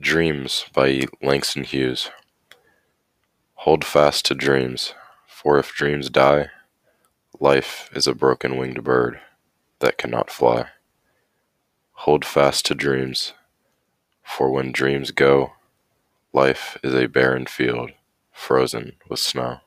Dreams by Langston Hughes Hold fast to dreams, for if dreams die, Life is a broken winged bird that cannot fly. Hold fast to dreams, for when dreams go, Life is a barren field frozen with snow.